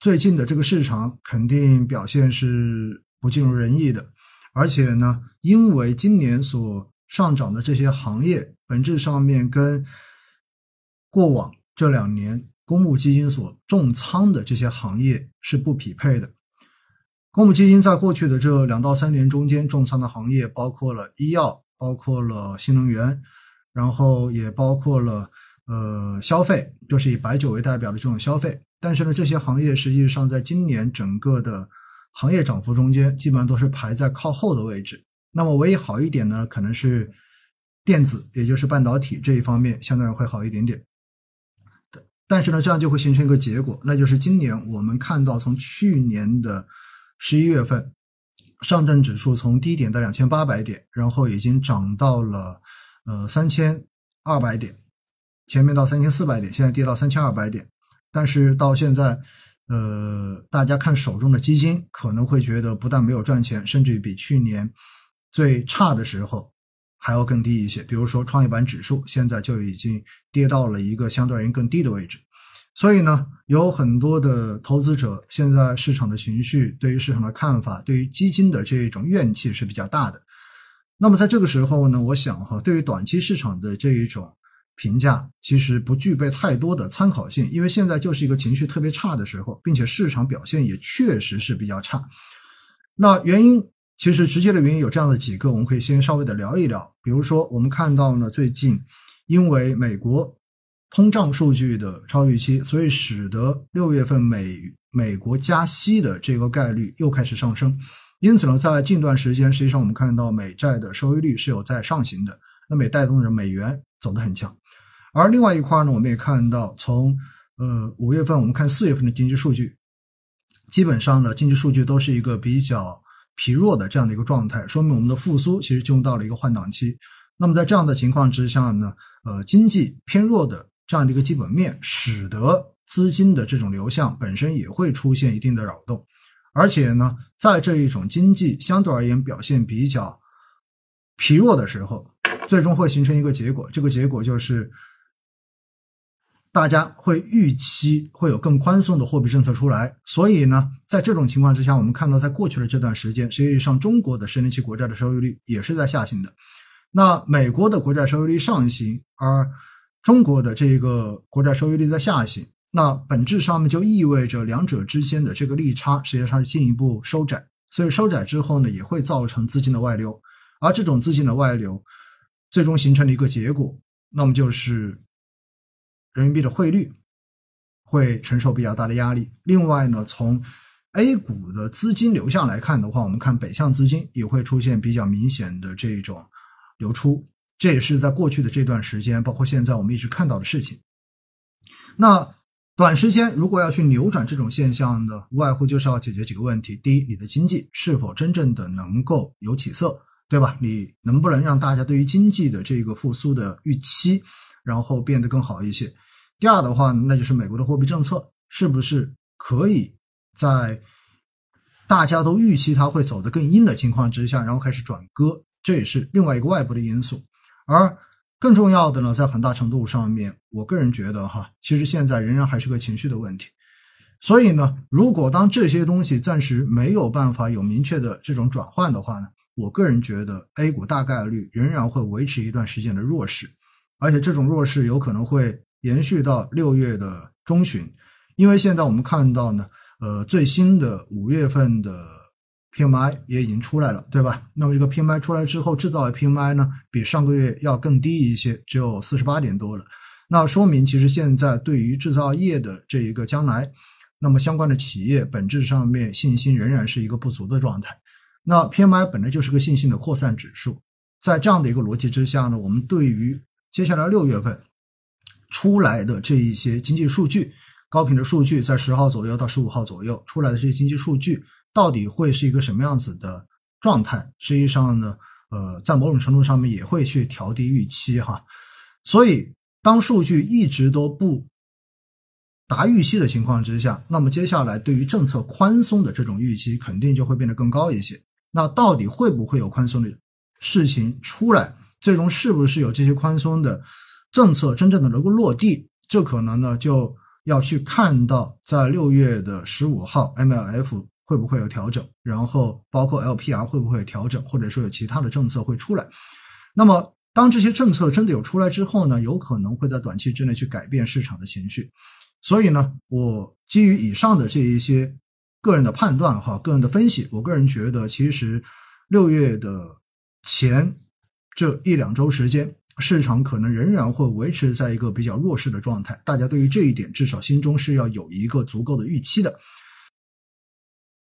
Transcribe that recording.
最近的这个市场肯定表现是不尽如人意的，而且呢，因为今年所上涨的这些行业，本质上面跟过往这两年公募基金所重仓的这些行业是不匹配的。公募基金在过去的这两到三年中间重仓的行业包括了医药，包括了新能源，然后也包括了呃消费，就是以白酒为代表的这种消费。但是呢，这些行业实际上在今年整个的行业涨幅中间，基本上都是排在靠后的位置。那么唯一好一点呢，可能是电子，也就是半导体这一方面相对会好一点点。但是呢，这样就会形成一个结果，那就是今年我们看到从去年的。十一月份，上证指数从低点的两千八百点，然后已经涨到了呃三千二百点，前面到三千四百点，现在跌到三千二百点。但是到现在，呃，大家看手中的基金，可能会觉得不但没有赚钱，甚至于比去年最差的时候还要更低一些。比如说创业板指数，现在就已经跌到了一个相对而言更低的位置。所以呢，有很多的投资者现在市场的情绪，对于市场的看法，对于基金的这一种怨气是比较大的。那么在这个时候呢，我想哈，对于短期市场的这一种评价，其实不具备太多的参考性，因为现在就是一个情绪特别差的时候，并且市场表现也确实是比较差。那原因其实直接的原因有这样的几个，我们可以先稍微的聊一聊。比如说，我们看到呢，最近因为美国。通胀数据的超预期，所以使得六月份美美国加息的这个概率又开始上升。因此呢，在近段时间，实际上我们看到美债的收益率是有在上行的，那么也带动着美元走得很强。而另外一块呢，我们也看到，从呃五月份我们看四月份的经济数据，基本上呢经济数据都是一个比较疲弱的这样的一个状态，说明我们的复苏其实进入到了一个换挡期。那么在这样的情况之下呢，呃经济偏弱的。这样的一个基本面，使得资金的这种流向本身也会出现一定的扰动，而且呢，在这一种经济相对而言表现比较疲弱的时候，最终会形成一个结果，这个结果就是大家会预期会有更宽松的货币政策出来。所以呢，在这种情况之下，我们看到在过去的这段时间，实际上中国的十年期国债的收益率也是在下行的，那美国的国债收益率上行，而中国的这个国债收益率在下行，那本质上面就意味着两者之间的这个利差实际上是进一步收窄，所以收窄之后呢，也会造成资金的外流，而这种资金的外流，最终形成的一个结果，那么就是人民币的汇率会承受比较大的压力。另外呢，从 A 股的资金流向来看的话，我们看北向资金也会出现比较明显的这种流出。这也是在过去的这段时间，包括现在我们一直看到的事情。那短时间如果要去扭转这种现象呢，无外乎就是要解决几个问题：第一，你的经济是否真正的能够有起色，对吧？你能不能让大家对于经济的这个复苏的预期，然后变得更好一些？第二的话，那就是美国的货币政策是不是可以在大家都预期它会走得更阴的情况之下，然后开始转割？这也是另外一个外部的因素。而更重要的呢，在很大程度上面，我个人觉得哈，其实现在仍然还是个情绪的问题。所以呢，如果当这些东西暂时没有办法有明确的这种转换的话呢，我个人觉得 A 股大概率仍然会维持一段时间的弱势，而且这种弱势有可能会延续到六月的中旬，因为现在我们看到呢，呃，最新的五月份的。PMI 也已经出来了，对吧？那么这个 PMI 出来之后，制造业 PMI 呢，比上个月要更低一些，只有四十八点多了。那说明其实现在对于制造业的这一个将来，那么相关的企业本质上面信心仍然是一个不足的状态。那 PMI 本来就是个信心的扩散指数，在这样的一个逻辑之下呢，我们对于接下来六月份出来的这一些经济数据，高频的数据，在十号左右到十五号左右出来的这些经济数据。到底会是一个什么样子的状态？实际上呢，呃，在某种程度上面也会去调低预期哈。所以，当数据一直都不达预期的情况之下，那么接下来对于政策宽松的这种预期肯定就会变得更高一些。那到底会不会有宽松的事情出来？最终是不是有这些宽松的政策真正的能够落地？这可能呢就要去看到在六月的十五号 MLF 会不会有调整，然后包括 LPR 会不会调整，或者说有其他的政策会出来。那么当这些政策真的有出来之后呢，有可能会在短期之内去改变市场的情绪。所以呢，我基于以上的这一些个人的判断哈，个人的分析，我个人觉得其实六月的前这一两周时间。市场可能仍然会维持在一个比较弱势的状态，大家对于这一点至少心中是要有一个足够的预期的。